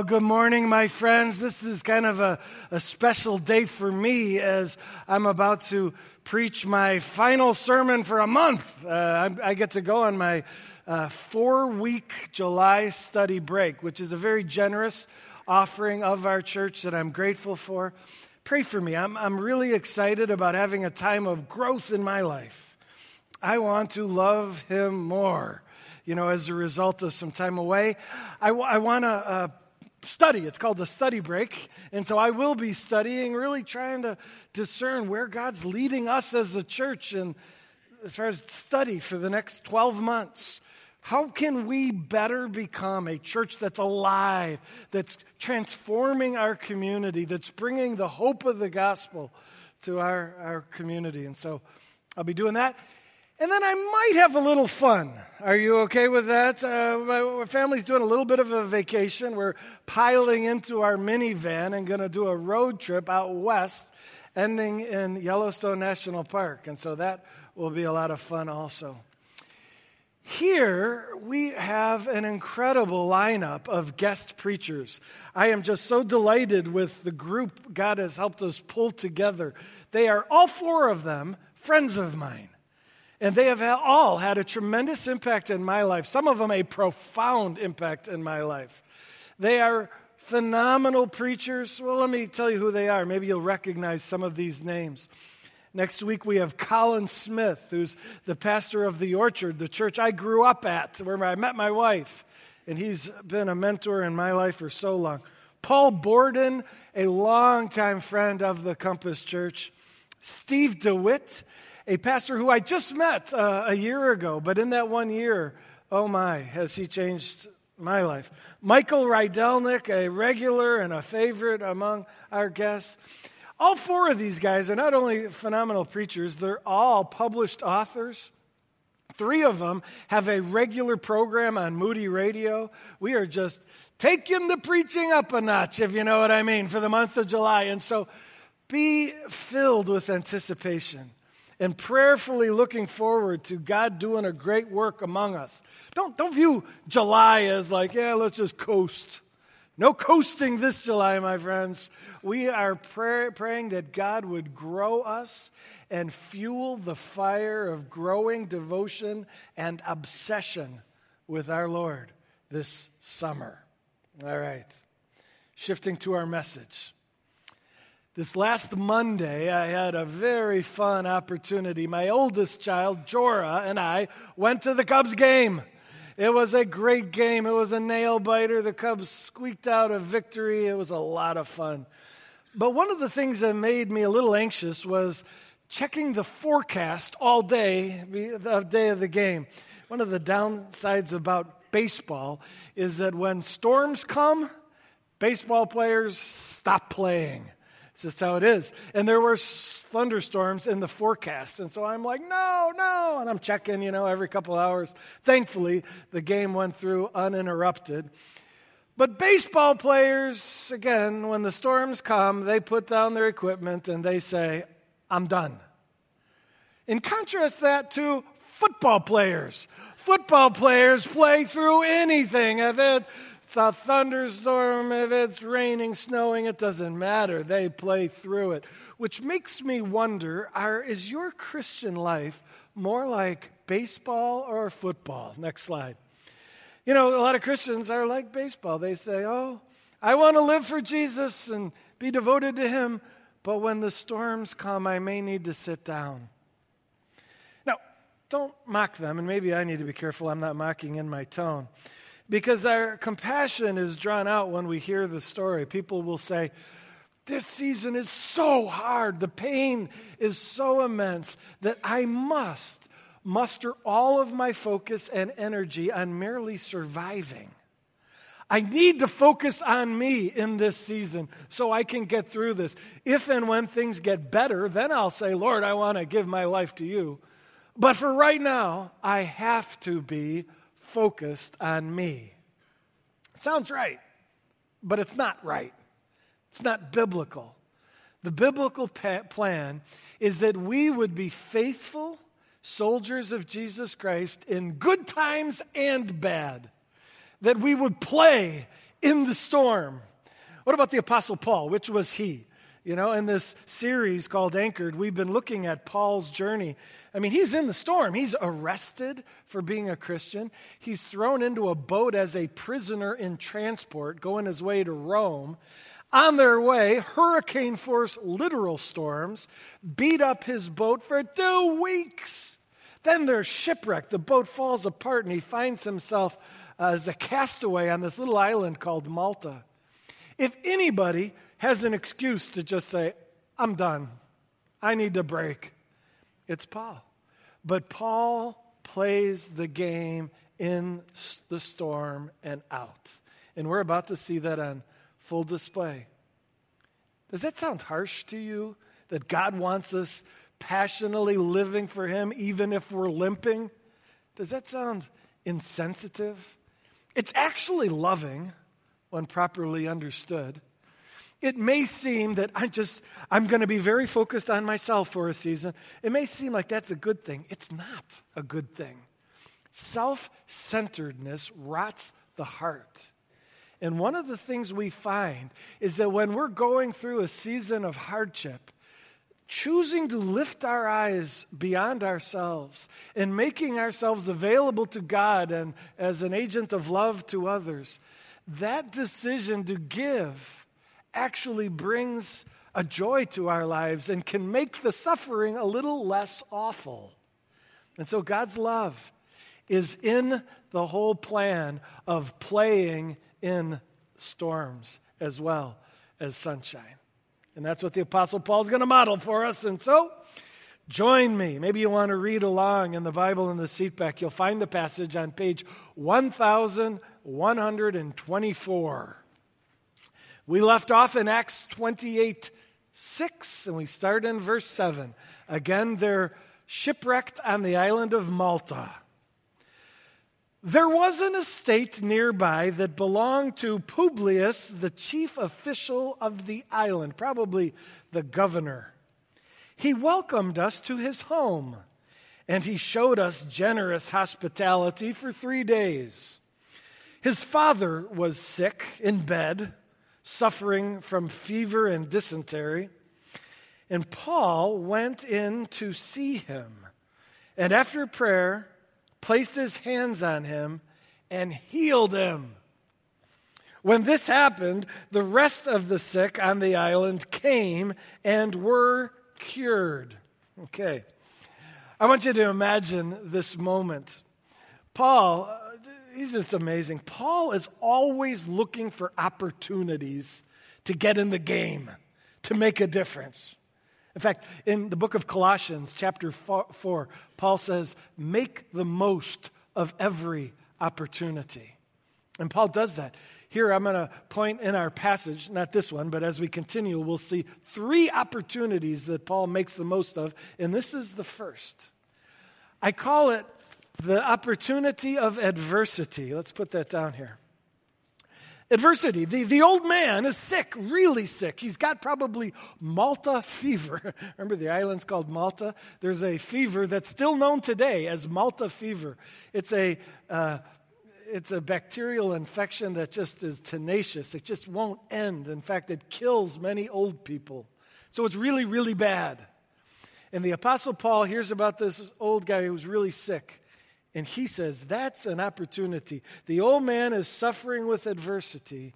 Well, good morning, my friends. This is kind of a, a special day for me as I'm about to preach my final sermon for a month. Uh, I, I, get to go on my uh, four week July study break, which is a very generous offering of our church that I'm grateful for. Pray for me. I'm, I'm really excited about having a time of growth in my life. I want to love Him more you know, as a result of some time away. I, I want to uh, study. It's called the study break. And so I will be studying, really trying to discern where God's leading us as a church and as far as study for the next 12 months. How can we better become a church that's alive, that's transforming our community, that's bringing the hope of the gospel to our, our community? And so I'll be doing that. And then I might have a little fun. Are you okay with that? Uh, my family's doing a little bit of a vacation. We're piling into our minivan and going to do a road trip out west, ending in Yellowstone National Park. And so that will be a lot of fun also. Here, we have an incredible lineup of guest preachers. I am just so delighted with the group God has helped us pull together. They are, all four of them, friends of mine. And they have all had a tremendous impact in my life, some of them a profound impact in my life. They are phenomenal preachers. Well, let me tell you who they are. Maybe you'll recognize some of these names. Next week, we have Colin Smith, who's the pastor of the Orchard, the church I grew up at, where I met my wife. And he's been a mentor in my life for so long. Paul Borden, a longtime friend of the Compass Church. Steve DeWitt, a pastor who I just met uh, a year ago, but in that one year, oh my, has he changed my life. Michael Rydelnik, a regular and a favorite among our guests. All four of these guys are not only phenomenal preachers, they're all published authors. Three of them have a regular program on Moody Radio. We are just taking the preaching up a notch, if you know what I mean, for the month of July. And so be filled with anticipation and prayerfully looking forward to God doing a great work among us. Don't, don't view July as like, yeah, let's just coast. No coasting this July, my friends. We are pray, praying that God would grow us and fuel the fire of growing devotion and obsession with our Lord this summer. All right. Shifting to our message. This last Monday, I had a very fun opportunity. My oldest child, Jora, and I went to the Cubs game. It was a great game. It was a nail biter. The Cubs squeaked out a victory. It was a lot of fun. But one of the things that made me a little anxious was checking the forecast all day, the day of the game. One of the downsides about baseball is that when storms come, baseball players stop playing. It's just how it is. And there were thunderstorms in the forecast. And so I'm like, no, no. And I'm checking, you know, every couple hours. Thankfully, the game went through uninterrupted. But baseball players, again, when the storms come, they put down their equipment and they say, I'm done. In contrast that to football players. Football players play through anything. If it it's a thunderstorm, if it's raining, snowing, it doesn't matter. They play through it. Which makes me wonder are, is your Christian life more like baseball or football? Next slide. You know, a lot of Christians are like baseball. They say, oh, I want to live for Jesus and be devoted to Him, but when the storms come, I may need to sit down. Now, don't mock them, and maybe I need to be careful I'm not mocking in my tone because our compassion is drawn out when we hear the story. People will say, This season is so hard, the pain is so immense that I must muster all of my focus and energy on merely surviving. I need to focus on me in this season so I can get through this. If and when things get better, then I'll say, Lord, I want to give my life to you. But for right now, I have to be focused on me. Sounds right, but it's not right. It's not biblical. The biblical pa- plan is that we would be faithful soldiers of Jesus Christ in good times and bad, that we would play in the storm. What about the Apostle Paul? Which was he? You know, in this series called Anchored, we've been looking at Paul's journey. I mean, he's in the storm. He's arrested for being a Christian. He's thrown into a boat as a prisoner in transport, going his way to Rome. On their way, hurricane force literal storms beat up his boat for two weeks. Then they're shipwrecked. The boat falls apart, and he finds himself uh, as a castaway on this little island called Malta. If anybody has an excuse to just say, I'm done. I need to break. It's Paul. But Paul plays the game in the storm and out. And we're about to see that on full display. Does that sound harsh to you? That God wants us passionately living for Him even if we're limping? Does that sound insensitive? It's actually loving when properly understood. It may seem that I just I'm going to be very focused on myself for a season. It may seem like that's a good thing. It's not a good thing. Self-centeredness rots the heart. And one of the things we find is that when we're going through a season of hardship, choosing to lift our eyes beyond ourselves and making ourselves available to God and as an agent of love to others, that decision to give actually brings a joy to our lives and can make the suffering a little less awful. And so God's love is in the whole plan of playing in storms as well as sunshine. And that's what the Apostle Paul is going to model for us. And so, join me. Maybe you want to read along in the Bible in the seatback. You'll find the passage on page 1124. We left off in Acts 28 6, and we start in verse 7. Again, they're shipwrecked on the island of Malta. There was an estate nearby that belonged to Publius, the chief official of the island, probably the governor. He welcomed us to his home, and he showed us generous hospitality for three days. His father was sick in bed suffering from fever and dysentery. And Paul went in to see him. And after prayer, placed his hands on him and healed him. When this happened, the rest of the sick on the island came and were cured. Okay. I want you to imagine this moment. Paul he's just amazing. Paul is always looking for opportunities to get in the game, to make a difference. In fact, in the book of Colossians, chapter 4, Paul says, Make the most of every opportunity. And Paul does that. Here, I'm going to point in our passage, not this one, but as we continue, we'll see three opportunities that Paul makes the most of, and this is the first. I call it the opportunity of adversity. Let's put that down here. Adversity. The, the old man is sick, really sick. He's got probably Malta fever. Remember the island's called Malta? There's a fever that's still known today as Malta fever. It's a, uh, it's a bacterial infection that just is tenacious. It just won't end. In fact, it kills many old people. So it's really, really bad. And the Apostle Paul hears about this old guy who's really sick. And he says, That's an opportunity. The old man is suffering with adversity.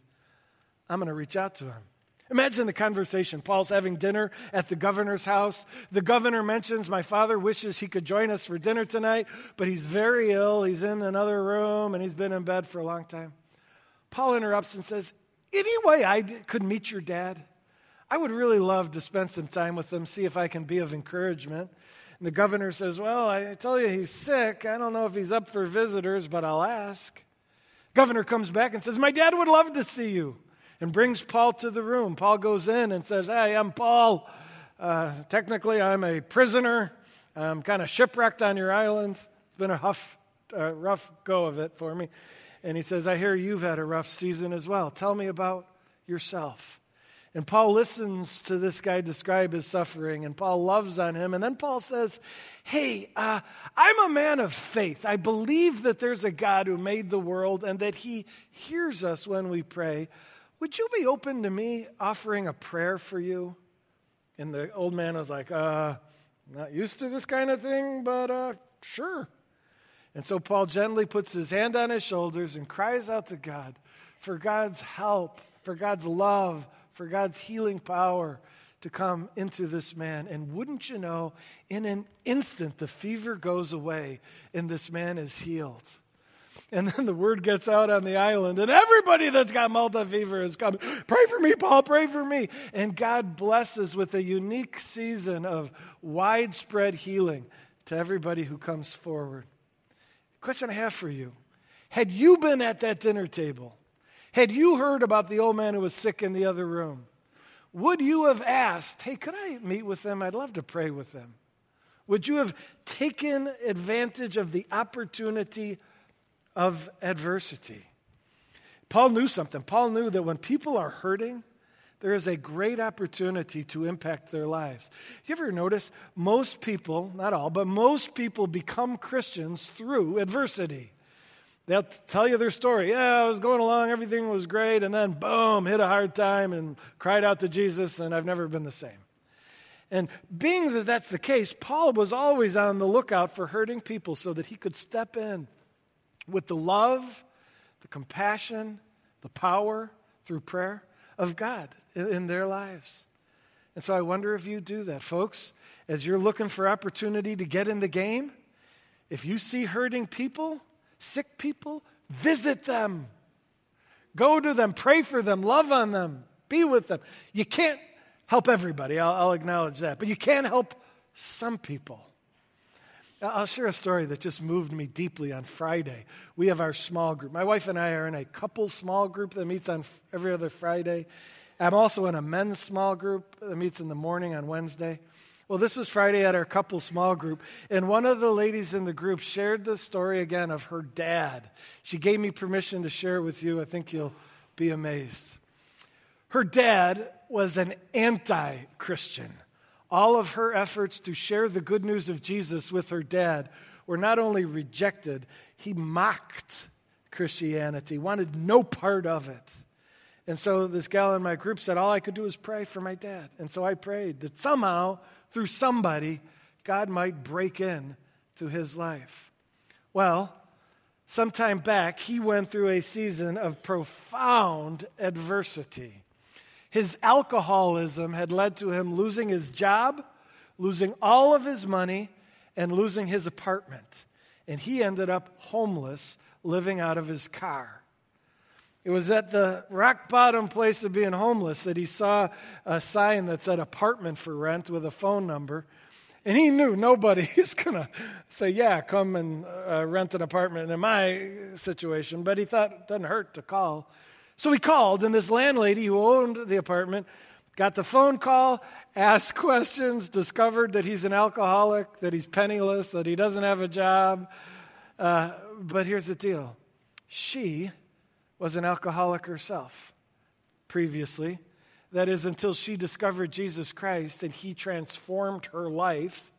I'm going to reach out to him. Imagine the conversation. Paul's having dinner at the governor's house. The governor mentions, My father wishes he could join us for dinner tonight, but he's very ill. He's in another room and he's been in bed for a long time. Paul interrupts and says, Any way I could meet your dad? I would really love to spend some time with him, see if I can be of encouragement. The governor says, Well, I tell you, he's sick. I don't know if he's up for visitors, but I'll ask. Governor comes back and says, My dad would love to see you, and brings Paul to the room. Paul goes in and says, Hey, I'm Paul. Uh, technically, I'm a prisoner. I'm kind of shipwrecked on your island. It's been a rough, uh, rough go of it for me. And he says, I hear you've had a rough season as well. Tell me about yourself. And Paul listens to this guy describe his suffering, and Paul loves on him. And then Paul says, Hey, uh, I'm a man of faith. I believe that there's a God who made the world and that he hears us when we pray. Would you be open to me offering a prayer for you? And the old man was like, uh, Not used to this kind of thing, but uh, sure. And so Paul gently puts his hand on his shoulders and cries out to God for God's help, for God's love, for God's healing power to come into this man. And wouldn't you know, in an instant, the fever goes away and this man is healed. And then the word gets out on the island, and everybody that's got Malta fever is coming. Pray for me, Paul, pray for me. And God blesses with a unique season of widespread healing to everybody who comes forward. Question I have for you Had you been at that dinner table, had you heard about the old man who was sick in the other room, would you have asked, Hey, could I meet with them? I'd love to pray with them. Would you have taken advantage of the opportunity of adversity? Paul knew something. Paul knew that when people are hurting, there is a great opportunity to impact their lives. You ever notice most people, not all, but most people become Christians through adversity? They'll tell you their story. Yeah, I was going along, everything was great, and then boom, hit a hard time and cried out to Jesus, and I've never been the same. And being that that's the case, Paul was always on the lookout for hurting people so that he could step in with the love, the compassion, the power through prayer of God in their lives. And so I wonder if you do that. Folks, as you're looking for opportunity to get in the game, if you see hurting people, sick people, visit them. Go to them, pray for them, love on them, be with them. You can't help everybody, I'll, I'll acknowledge that, but you can help some people. I'll share a story that just moved me deeply on Friday. We have our small group. My wife and I are in a couple small group that meets on every other Friday. I'm also in a men's small group that meets in the morning on Wednesday. Well, this was Friday at our couple small group, and one of the ladies in the group shared the story again of her dad. She gave me permission to share it with you. I think you'll be amazed. Her dad was an anti Christian all of her efforts to share the good news of Jesus with her dad were not only rejected, he mocked Christianity, wanted no part of it. And so this gal in my group said, All I could do was pray for my dad. And so I prayed that somehow, through somebody, God might break in to his life. Well, sometime back, he went through a season of profound adversity. His alcoholism had led to him losing his job, losing all of his money, and losing his apartment. And he ended up homeless, living out of his car. It was at the rock bottom place of being homeless that he saw a sign that said apartment for rent with a phone number. And he knew nobody is going to say, Yeah, come and uh, rent an apartment in my situation. But he thought it doesn't hurt to call. So he called, and this landlady who owned the apartment got the phone call, asked questions, discovered that he's an alcoholic, that he's penniless, that he doesn't have a job. Uh, but here's the deal she was an alcoholic herself previously. That is, until she discovered Jesus Christ and he transformed her life.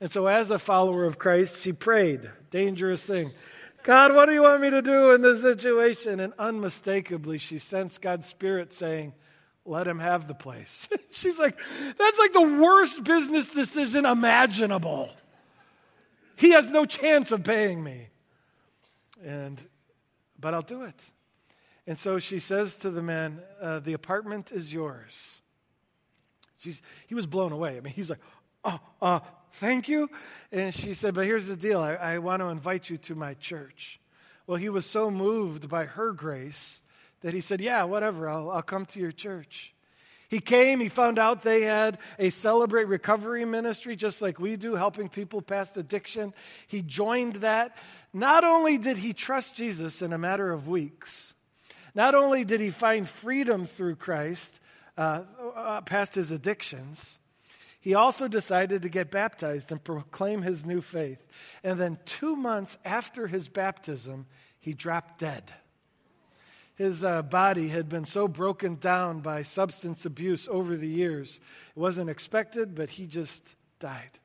And so, as a follower of Christ, she prayed. Dangerous thing. God, what do you want me to do in this situation? And unmistakably, she sensed God's Spirit saying, let him have the place. She's like, that's like the worst business decision imaginable. He has no chance of paying me. And, but I'll do it. And so she says to the man, uh, the apartment is yours. She's, he was blown away. I mean, he's like, oh, uh, Thank you. And she said, But here's the deal I, I want to invite you to my church. Well, he was so moved by her grace that he said, Yeah, whatever, I'll, I'll come to your church. He came, he found out they had a Celebrate Recovery ministry, just like we do, helping people past addiction. He joined that. Not only did he trust Jesus in a matter of weeks, not only did he find freedom through Christ uh, uh, past his addictions, he also decided to get baptized and proclaim his new faith. And then, two months after his baptism, he dropped dead. His uh, body had been so broken down by substance abuse over the years. It wasn't expected, but he just died.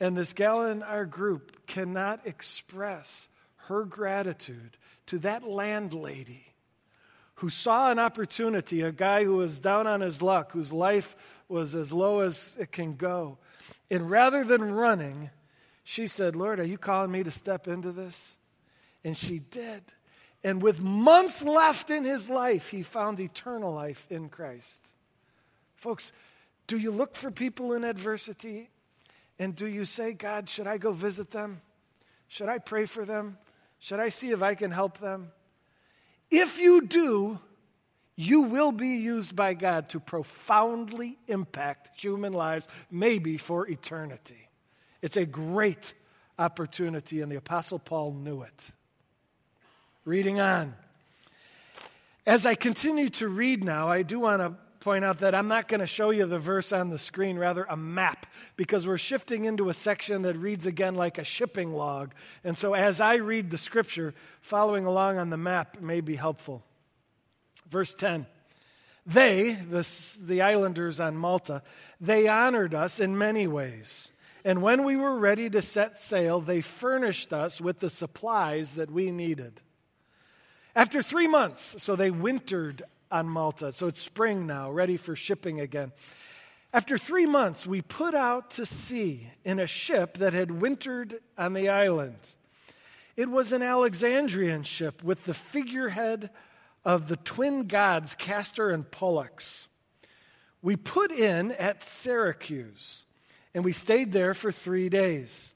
And this gal in our group cannot express her gratitude to that landlady who saw an opportunity, a guy who was down on his luck, whose life was as low as it can go. And rather than running, she said, Lord, are you calling me to step into this? And she did. And with months left in his life, he found eternal life in Christ. Folks, do you look for people in adversity? And do you say, God, should I go visit them? Should I pray for them? Should I see if I can help them? If you do, you will be used by God to profoundly impact human lives, maybe for eternity. It's a great opportunity, and the Apostle Paul knew it. Reading on. As I continue to read now, I do want to point out that I'm not going to show you the verse on the screen, rather, a map, because we're shifting into a section that reads again like a shipping log. And so as I read the scripture, following along on the map may be helpful. Verse 10 They, the, the islanders on Malta, they honored us in many ways. And when we were ready to set sail, they furnished us with the supplies that we needed. After three months, so they wintered on Malta. So it's spring now, ready for shipping again. After three months, we put out to sea in a ship that had wintered on the island. It was an Alexandrian ship with the figurehead of the twin gods Castor and Pollux. We put in at Syracuse and we stayed there for three days.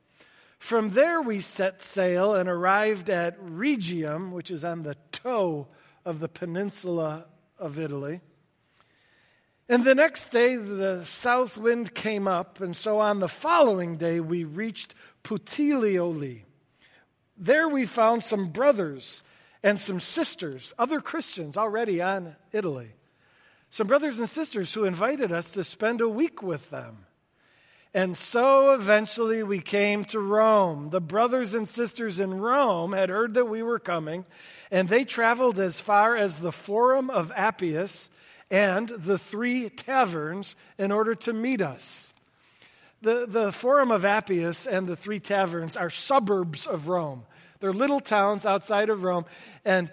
From there, we set sail and arrived at Rhegium, which is on the toe of the peninsula of Italy. And the next day, the south wind came up, and so on the following day, we reached Puteoli. There we found some brothers and some sisters, other Christians already on Italy. Some brothers and sisters who invited us to spend a week with them. And so eventually we came to Rome. The brothers and sisters in Rome had heard that we were coming, and they traveled as far as the Forum of Appius and the three taverns in order to meet us. The, the Forum of Appius and the three taverns are suburbs of Rome. They're little towns outside of Rome, and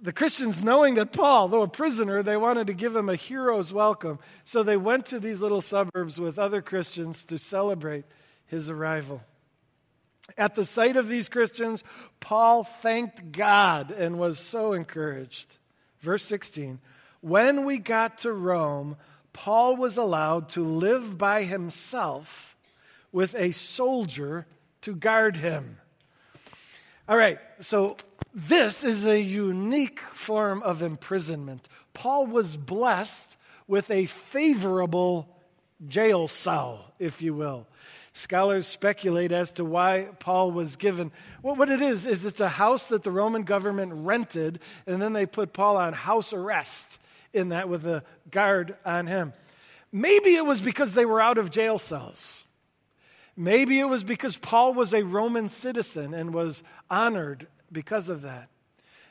the Christians, knowing that Paul, though a prisoner, they wanted to give him a hero's welcome. So they went to these little suburbs with other Christians to celebrate his arrival. At the sight of these Christians, Paul thanked God and was so encouraged. Verse 16 When we got to Rome, Paul was allowed to live by himself with a soldier to guard him. All right, so this is a unique form of imprisonment. Paul was blessed with a favorable jail cell, if you will. Scholars speculate as to why Paul was given. Well, what it is, is it's a house that the Roman government rented, and then they put Paul on house arrest in that with a guard on him. Maybe it was because they were out of jail cells. Maybe it was because Paul was a Roman citizen and was honored because of that.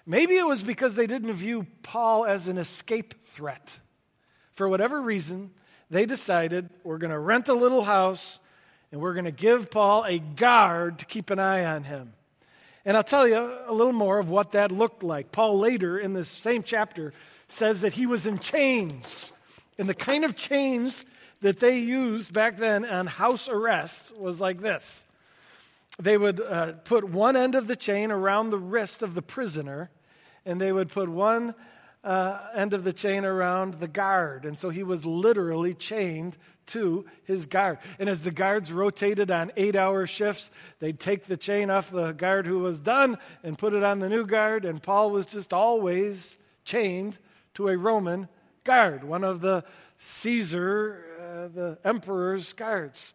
Maybe it was because they didn't view Paul as an escape threat. For whatever reason, they decided we're going to rent a little house and we're going to give Paul a guard to keep an eye on him. And I'll tell you a little more of what that looked like. Paul later in this same chapter says that he was in chains. And the kind of chains that they used back then on house arrest was like this they would uh, put one end of the chain around the wrist of the prisoner, and they would put one uh, end of the chain around the guard. And so he was literally chained to his guard. And as the guards rotated on eight hour shifts, they'd take the chain off the guard who was done and put it on the new guard. And Paul was just always chained to a Roman guard, one of the Caesar, uh, the emperor's guards.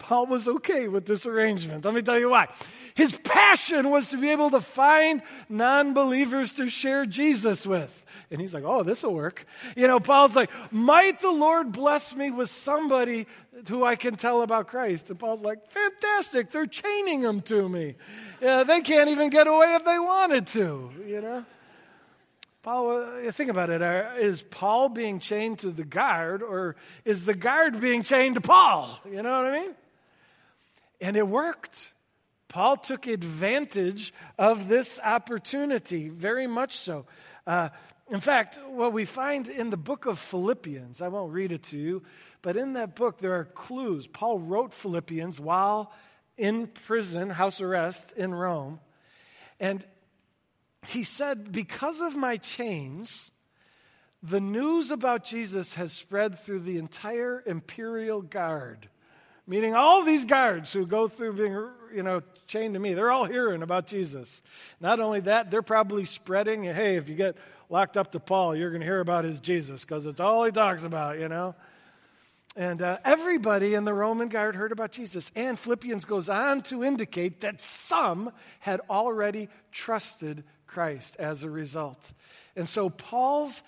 Paul was okay with this arrangement. Let me tell you why. His passion was to be able to find non believers to share Jesus with. And he's like, oh, this will work. You know, Paul's like, might the Lord bless me with somebody who I can tell about Christ? And Paul's like, fantastic. They're chaining them to me. Yeah, they can't even get away if they wanted to, you know? Paul, uh, think about it. Is Paul being chained to the guard, or is the guard being chained to Paul? You know what I mean? And it worked. Paul took advantage of this opportunity, very much so. Uh, in fact, what we find in the book of Philippians, I won't read it to you, but in that book there are clues. Paul wrote Philippians while in prison, house arrest in Rome. And he said, Because of my chains, the news about Jesus has spread through the entire imperial guard. Meaning all these guards who go through being, you know, chained to me, they're all hearing about Jesus. Not only that, they're probably spreading, hey, if you get locked up to Paul, you're going to hear about his Jesus because it's all he talks about, you know. And uh, everybody in the Roman guard heard about Jesus. And Philippians goes on to indicate that some had already trusted Christ as a result. And so Paul's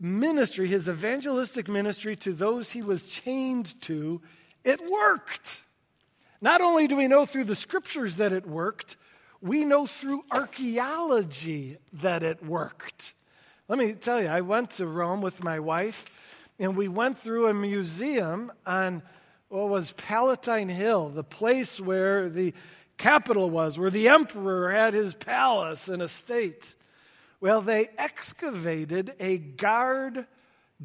ministry, his evangelistic ministry to those he was chained to, it worked. Not only do we know through the scriptures that it worked, we know through archaeology that it worked. Let me tell you, I went to Rome with my wife, and we went through a museum on what was Palatine Hill, the place where the capital was, where the emperor had his palace and estate. Well, they excavated a guard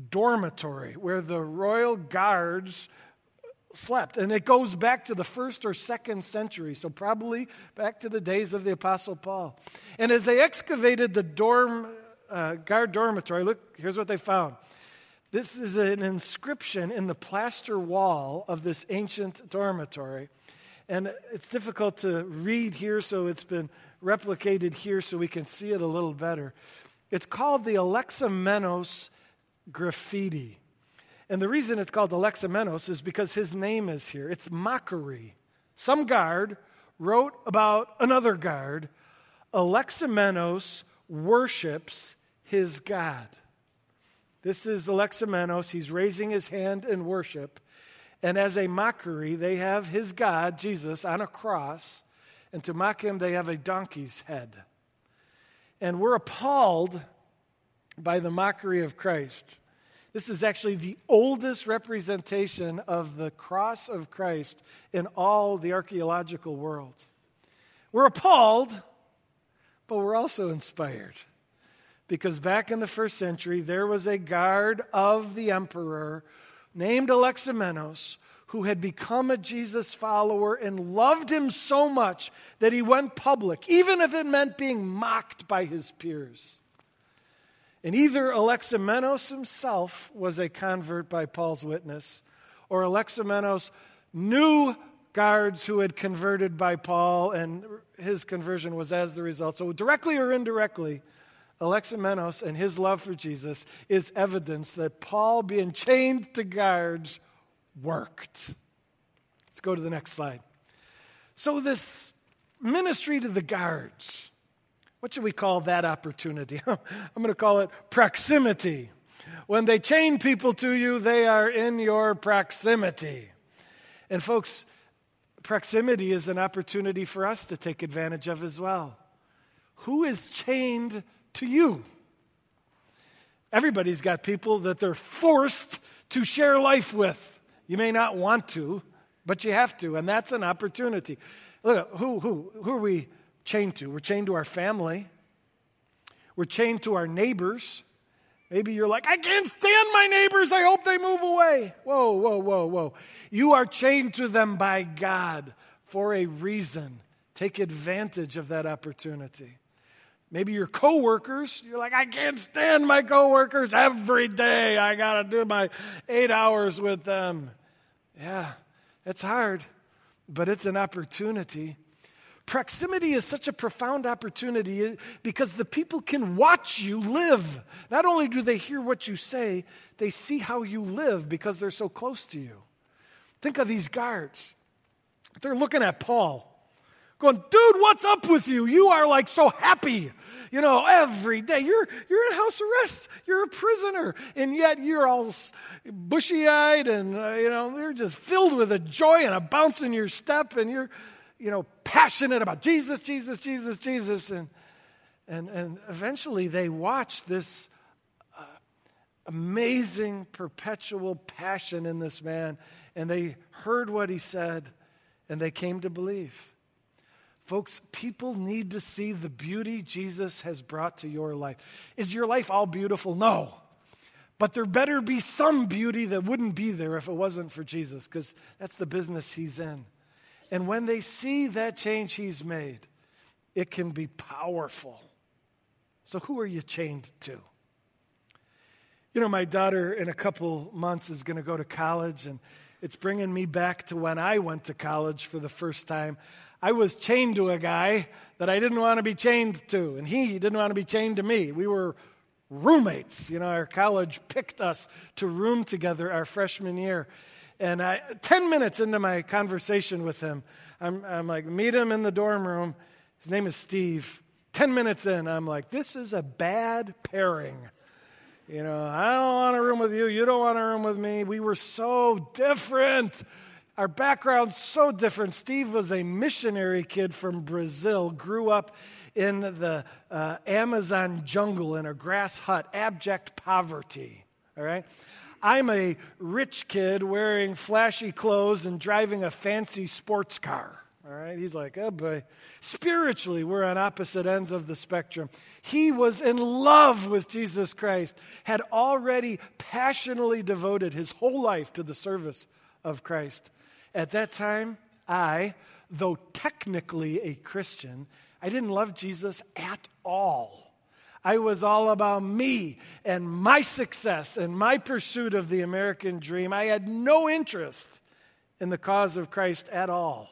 dormitory where the royal guards slept. And it goes back to the first or second century, so probably back to the days of the Apostle Paul. And as they excavated the dorm, uh, guard dormitory, look, here's what they found. This is an inscription in the plaster wall of this ancient dormitory. And it's difficult to read here, so it's been replicated here so we can see it a little better. It's called the Alexamenos graffiti. And the reason it's called Alexamenos is because his name is here. It's mockery. Some guard wrote about another guard. Alexamenos worships his God. This is Alexamenos. He's raising his hand in worship. And as a mockery, they have his God, Jesus, on a cross. And to mock him, they have a donkey's head. And we're appalled by the mockery of Christ. This is actually the oldest representation of the cross of Christ in all the archaeological world. We're appalled, but we're also inspired. Because back in the first century, there was a guard of the emperor named Alexamenos who had become a Jesus follower and loved him so much that he went public, even if it meant being mocked by his peers. And either Alexamenos himself was a convert by Paul's witness, or Alexamenos knew guards who had converted by Paul, and his conversion was as the result. So, directly or indirectly, Alexamenos and his love for Jesus is evidence that Paul being chained to guards worked. Let's go to the next slide. So, this ministry to the guards, what should we call that opportunity? I'm going to call it proximity. When they chain people to you, they are in your proximity. And, folks, proximity is an opportunity for us to take advantage of as well. Who is chained to you. Everybody's got people that they're forced to share life with. You may not want to, but you have to, and that's an opportunity. Look, who, who, who are we chained to? We're chained to our family. We're chained to our neighbors. Maybe you're like, I can't stand my neighbors. I hope they move away. Whoa, whoa, whoa, whoa. You are chained to them by God for a reason. Take advantage of that opportunity. Maybe your coworkers, you're like, I can't stand my coworkers every day. I got to do my eight hours with them. Yeah, it's hard, but it's an opportunity. Proximity is such a profound opportunity because the people can watch you live. Not only do they hear what you say, they see how you live because they're so close to you. Think of these guards. They're looking at Paul going, dude, what's up with you? You are like so happy, you know, every day. You're, you're in house arrest. You're a prisoner. And yet you're all bushy eyed and, uh, you know, you're just filled with a joy and a bounce in your step. And you're, you know, passionate about Jesus, Jesus, Jesus, Jesus. And, And, and eventually they watched this uh, amazing, perpetual passion in this man, and they heard what he said, and they came to believe. Folks, people need to see the beauty Jesus has brought to your life. Is your life all beautiful? No. But there better be some beauty that wouldn't be there if it wasn't for Jesus, because that's the business he's in. And when they see that change he's made, it can be powerful. So, who are you chained to? You know, my daughter in a couple months is going to go to college, and it's bringing me back to when I went to college for the first time. I was chained to a guy that I didn't want to be chained to, and he didn't want to be chained to me. We were roommates. You know, our college picked us to room together our freshman year. And I, 10 minutes into my conversation with him, I'm, I'm like, meet him in the dorm room. His name is Steve. 10 minutes in, I'm like, this is a bad pairing. You know, I don't want a room with you. You don't want a room with me. We were so different. Our background's so different. Steve was a missionary kid from Brazil, grew up in the uh, Amazon jungle in a grass hut, abject poverty. All right? I'm a rich kid wearing flashy clothes and driving a fancy sports car. All right? He's like, oh boy. Spiritually, we're on opposite ends of the spectrum. He was in love with Jesus Christ, had already passionately devoted his whole life to the service of Christ. At that time, I, though technically a Christian, I didn't love Jesus at all. I was all about me and my success and my pursuit of the American dream. I had no interest in the cause of Christ at all.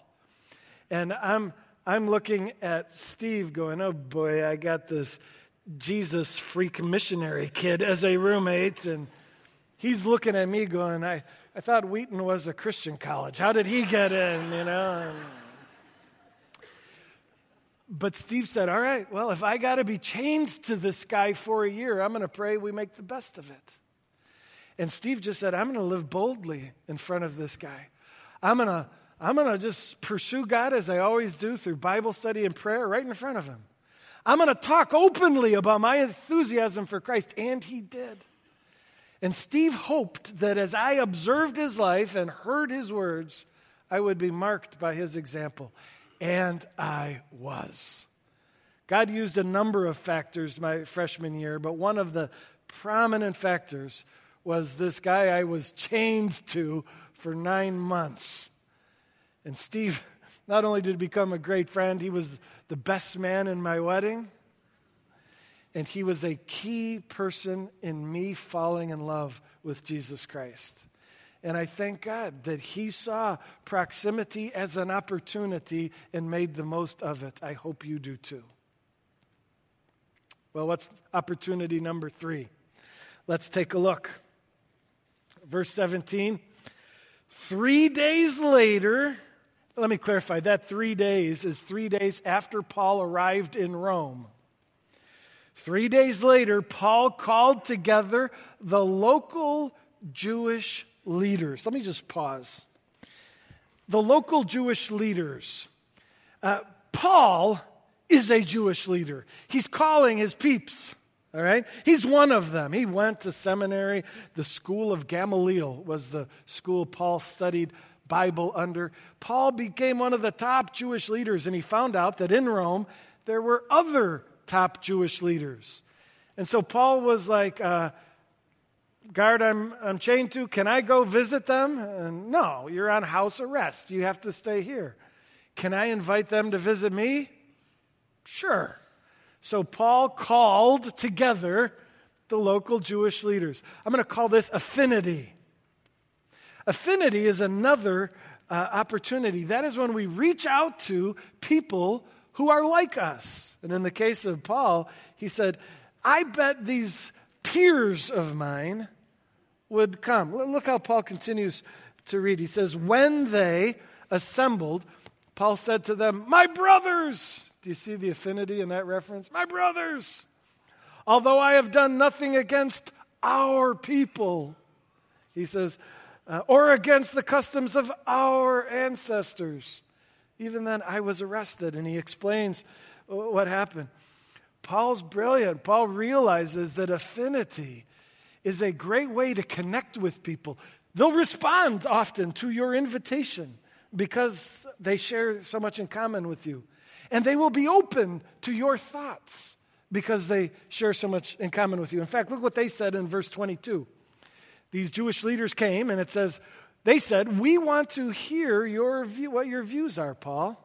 And I'm, I'm looking at Steve going, oh boy, I got this Jesus freak missionary kid as a roommate. And he's looking at me going, I, I thought Wheaton was a Christian college. How did he get in, you know? And, but Steve said, All right, well, if I got to be chained to this guy for a year, I'm going to pray we make the best of it. And Steve just said, I'm going to live boldly in front of this guy. I'm going to. I'm going to just pursue God as I always do through Bible study and prayer right in front of him. I'm going to talk openly about my enthusiasm for Christ. And he did. And Steve hoped that as I observed his life and heard his words, I would be marked by his example. And I was. God used a number of factors my freshman year, but one of the prominent factors was this guy I was chained to for nine months. And Steve not only did become a great friend, he was the best man in my wedding. And he was a key person in me falling in love with Jesus Christ. And I thank God that he saw proximity as an opportunity and made the most of it. I hope you do too. Well, what's opportunity number three? Let's take a look. Verse 17. Three days later, let me clarify that three days is three days after Paul arrived in Rome. Three days later, Paul called together the local Jewish leaders. Let me just pause. The local Jewish leaders. Uh, Paul is a Jewish leader. He's calling his peeps. All right? He's one of them. He went to seminary. The school of Gamaliel was the school Paul studied Bible under. Paul became one of the top Jewish leaders, and he found out that in Rome there were other top Jewish leaders. And so Paul was like, uh, guard I'm, I'm chained to, can I go visit them? And, no, you're on house arrest. You have to stay here. Can I invite them to visit me? Sure. So Paul called together the local Jewish leaders. I'm going to call this affinity. Affinity is another uh, opportunity. That is when we reach out to people who are like us. And in the case of Paul, he said, I bet these peers of mine would come. Look how Paul continues to read. He says, When they assembled, Paul said to them, My brothers. Do you see the affinity in that reference? My brothers. Although I have done nothing against our people, he says, uh, or against the customs of our ancestors. Even then, I was arrested, and he explains what happened. Paul's brilliant. Paul realizes that affinity is a great way to connect with people. They'll respond often to your invitation because they share so much in common with you. And they will be open to your thoughts because they share so much in common with you. In fact, look what they said in verse 22. These Jewish leaders came, and it says, They said, We want to hear your view, what your views are, Paul.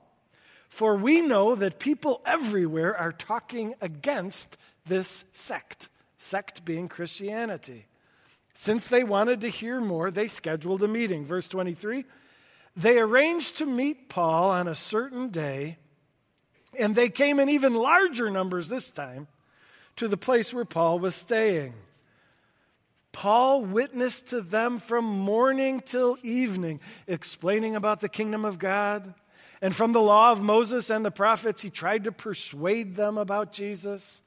For we know that people everywhere are talking against this sect, sect being Christianity. Since they wanted to hear more, they scheduled a meeting. Verse 23 They arranged to meet Paul on a certain day, and they came in even larger numbers this time to the place where Paul was staying. Paul witnessed to them from morning till evening, explaining about the kingdom of God and from the law of Moses and the prophets, he tried to persuade them about Jesus.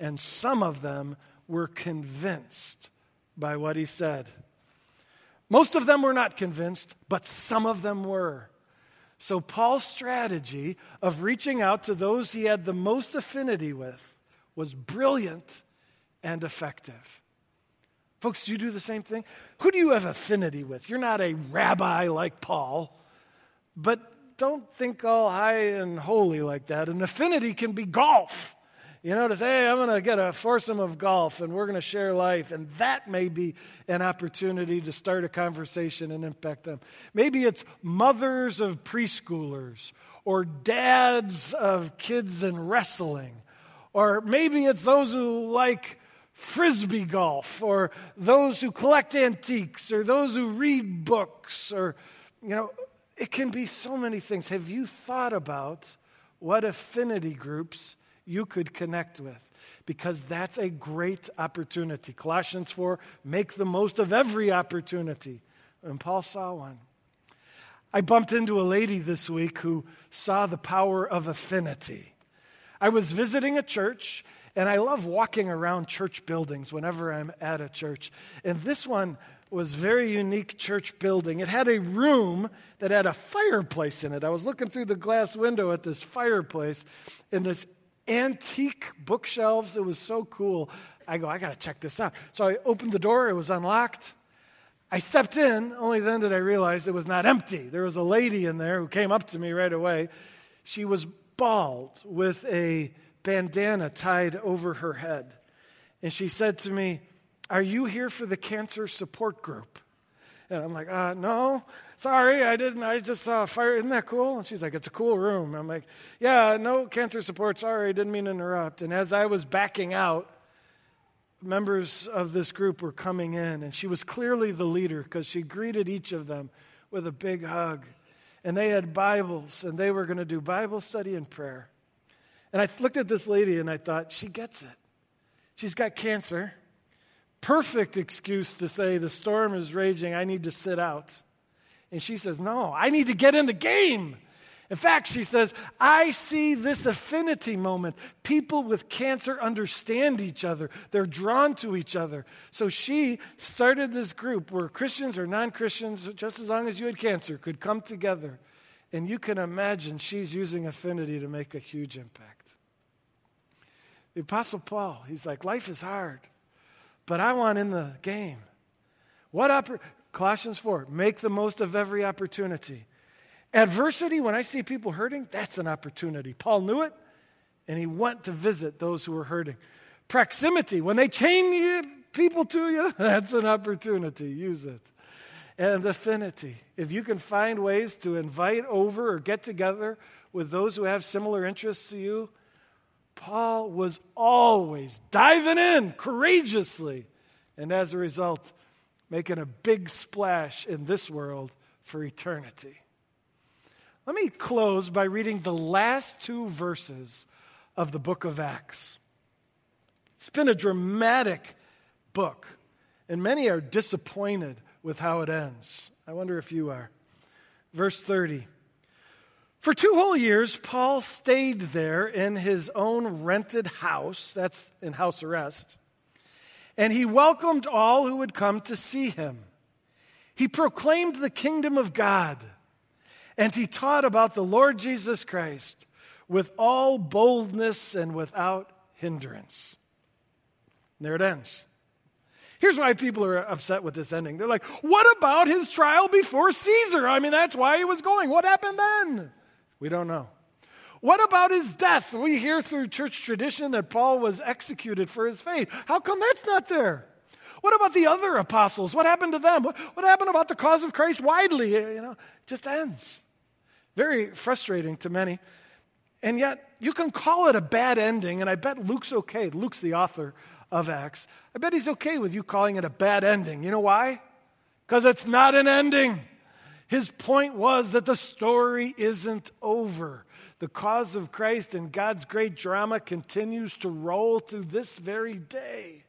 And some of them were convinced by what he said. Most of them were not convinced, but some of them were. So, Paul's strategy of reaching out to those he had the most affinity with was brilliant and effective. Folks, do you do the same thing? Who do you have affinity with? You're not a rabbi like Paul, but don't think all high and holy like that. An affinity can be golf. You know, to say, hey, I'm going to get a foursome of golf and we're going to share life. And that may be an opportunity to start a conversation and impact them. Maybe it's mothers of preschoolers or dads of kids in wrestling. Or maybe it's those who like frisbee golf or those who collect antiques or those who read books or, you know, it can be so many things. Have you thought about what affinity groups you could connect with? Because that's a great opportunity. Colossians 4 make the most of every opportunity. And Paul saw one. I bumped into a lady this week who saw the power of affinity. I was visiting a church, and I love walking around church buildings whenever I'm at a church. And this one was very unique church building. It had a room that had a fireplace in it. I was looking through the glass window at this fireplace in this antique bookshelves. It was so cool. I go, I got to check this out. So I opened the door, it was unlocked. I stepped in, only then did I realize it was not empty. There was a lady in there who came up to me right away. She was bald with a bandana tied over her head. And she said to me, are you here for the cancer support group? And I'm like, uh, No, sorry, I didn't. I just saw a fire. Isn't that cool? And she's like, It's a cool room. I'm like, Yeah, no cancer support. Sorry, didn't mean to interrupt. And as I was backing out, members of this group were coming in, and she was clearly the leader because she greeted each of them with a big hug. And they had Bibles, and they were going to do Bible study and prayer. And I looked at this lady and I thought, She gets it. She's got cancer perfect excuse to say, The storm is raging, I need to sit out. And she says, No, I need to get in the game. In fact, she says, I see this affinity moment. People with cancer understand each other, they're drawn to each other. So she started this group where Christians or non Christians, just as long as you had cancer, could come together. And you can imagine she's using affinity to make a huge impact. The Apostle Paul, he's like, life is hard but I want in the game. What oppor- Colossians 4, make the most of every opportunity. Adversity, when I see people hurting, that's an opportunity. Paul knew it, and he went to visit those who were hurting. Proximity, when they chain you, people to you, that's an opportunity. Use it. And affinity, if you can find ways to invite over or get together with those who have similar interests to you, Paul was always diving in courageously, and as a result, making a big splash in this world for eternity. Let me close by reading the last two verses of the book of Acts. It's been a dramatic book, and many are disappointed with how it ends. I wonder if you are. Verse 30. For two whole years, Paul stayed there in his own rented house, that's in house arrest, and he welcomed all who would come to see him. He proclaimed the kingdom of God, and he taught about the Lord Jesus Christ with all boldness and without hindrance. And there it ends. Here's why people are upset with this ending. They're like, what about his trial before Caesar? I mean, that's why he was going. What happened then? We don't know. What about his death? We hear through church tradition that Paul was executed for his faith. How come that's not there? What about the other apostles? What happened to them? What, happened about the cause of Christ widely? You know, just ends. Very frustrating to many. And yet, you can call it a bad ending, and I bet Luke's okay. Luke's the author of Acts. I bet he's okay with you calling it a bad ending. You know why? Because it's not an ending. His point was that the story isn't over. The cause of Christ and God's great drama continues to roll to this very day.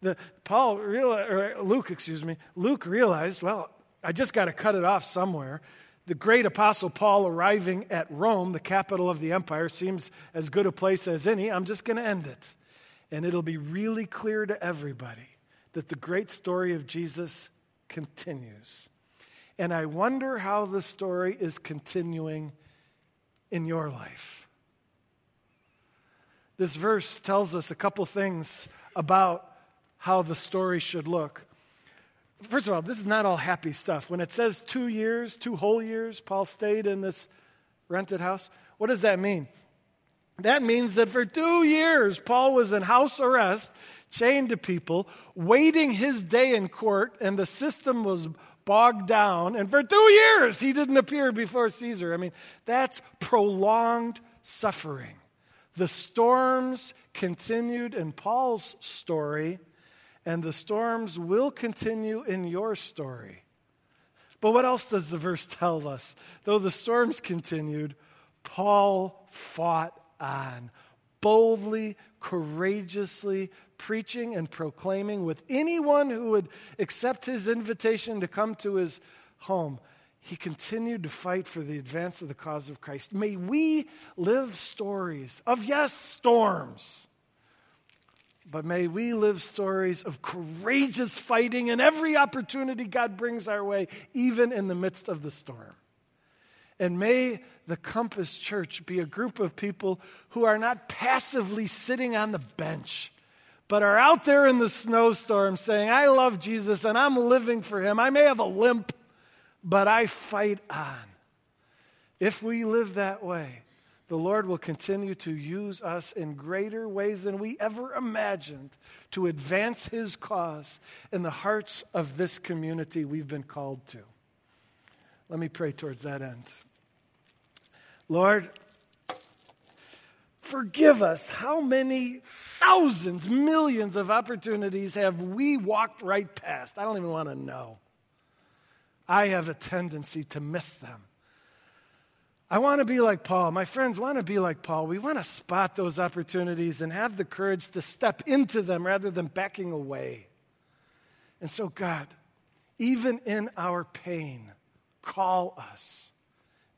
The, Paul, realized, uh, Luke, excuse me, Luke realized, well, I just got to cut it off somewhere. The great apostle Paul arriving at Rome, the capital of the empire, seems as good a place as any. I'm just going to end it. And it'll be really clear to everybody that the great story of Jesus continues. And I wonder how the story is continuing in your life. This verse tells us a couple things about how the story should look. First of all, this is not all happy stuff. When it says two years, two whole years, Paul stayed in this rented house, what does that mean? That means that for two years, Paul was in house arrest, chained to people, waiting his day in court, and the system was bogged down. And for two years, he didn't appear before Caesar. I mean, that's prolonged suffering. The storms continued in Paul's story, and the storms will continue in your story. But what else does the verse tell us? Though the storms continued, Paul fought on, boldly, courageously preaching and proclaiming with anyone who would accept his invitation to come to his home. He continued to fight for the advance of the cause of Christ. May we live stories of, yes, storms, but may we live stories of courageous fighting in every opportunity God brings our way, even in the midst of the storm. And may the Compass Church be a group of people who are not passively sitting on the bench, but are out there in the snowstorm saying, I love Jesus and I'm living for him. I may have a limp, but I fight on. If we live that way, the Lord will continue to use us in greater ways than we ever imagined to advance His cause in the hearts of this community we've been called to. Let me pray towards that end. Lord, forgive us. How many thousands, millions of opportunities have we walked right past? I don't even want to know. I have a tendency to miss them. I want to be like Paul. My friends want to be like Paul. We want to spot those opportunities and have the courage to step into them rather than backing away. And so, God, even in our pain, call us,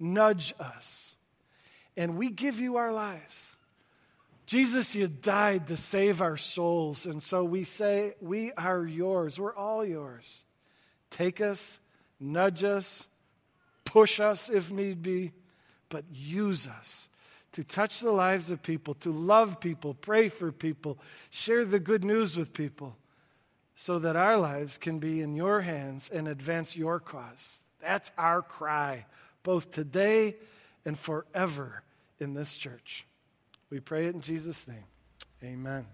nudge us and we give you our lives. Jesus, you died to save our souls. And so we say, We are yours. We're all yours. Take us, nudge us, push us if need be, but use us to touch the lives of people, to love people, pray for people, share the good news with people, so that our lives can be in your hands and advance your cause. That's our cry, both today and forever in this church. We pray it in Jesus' name. Amen.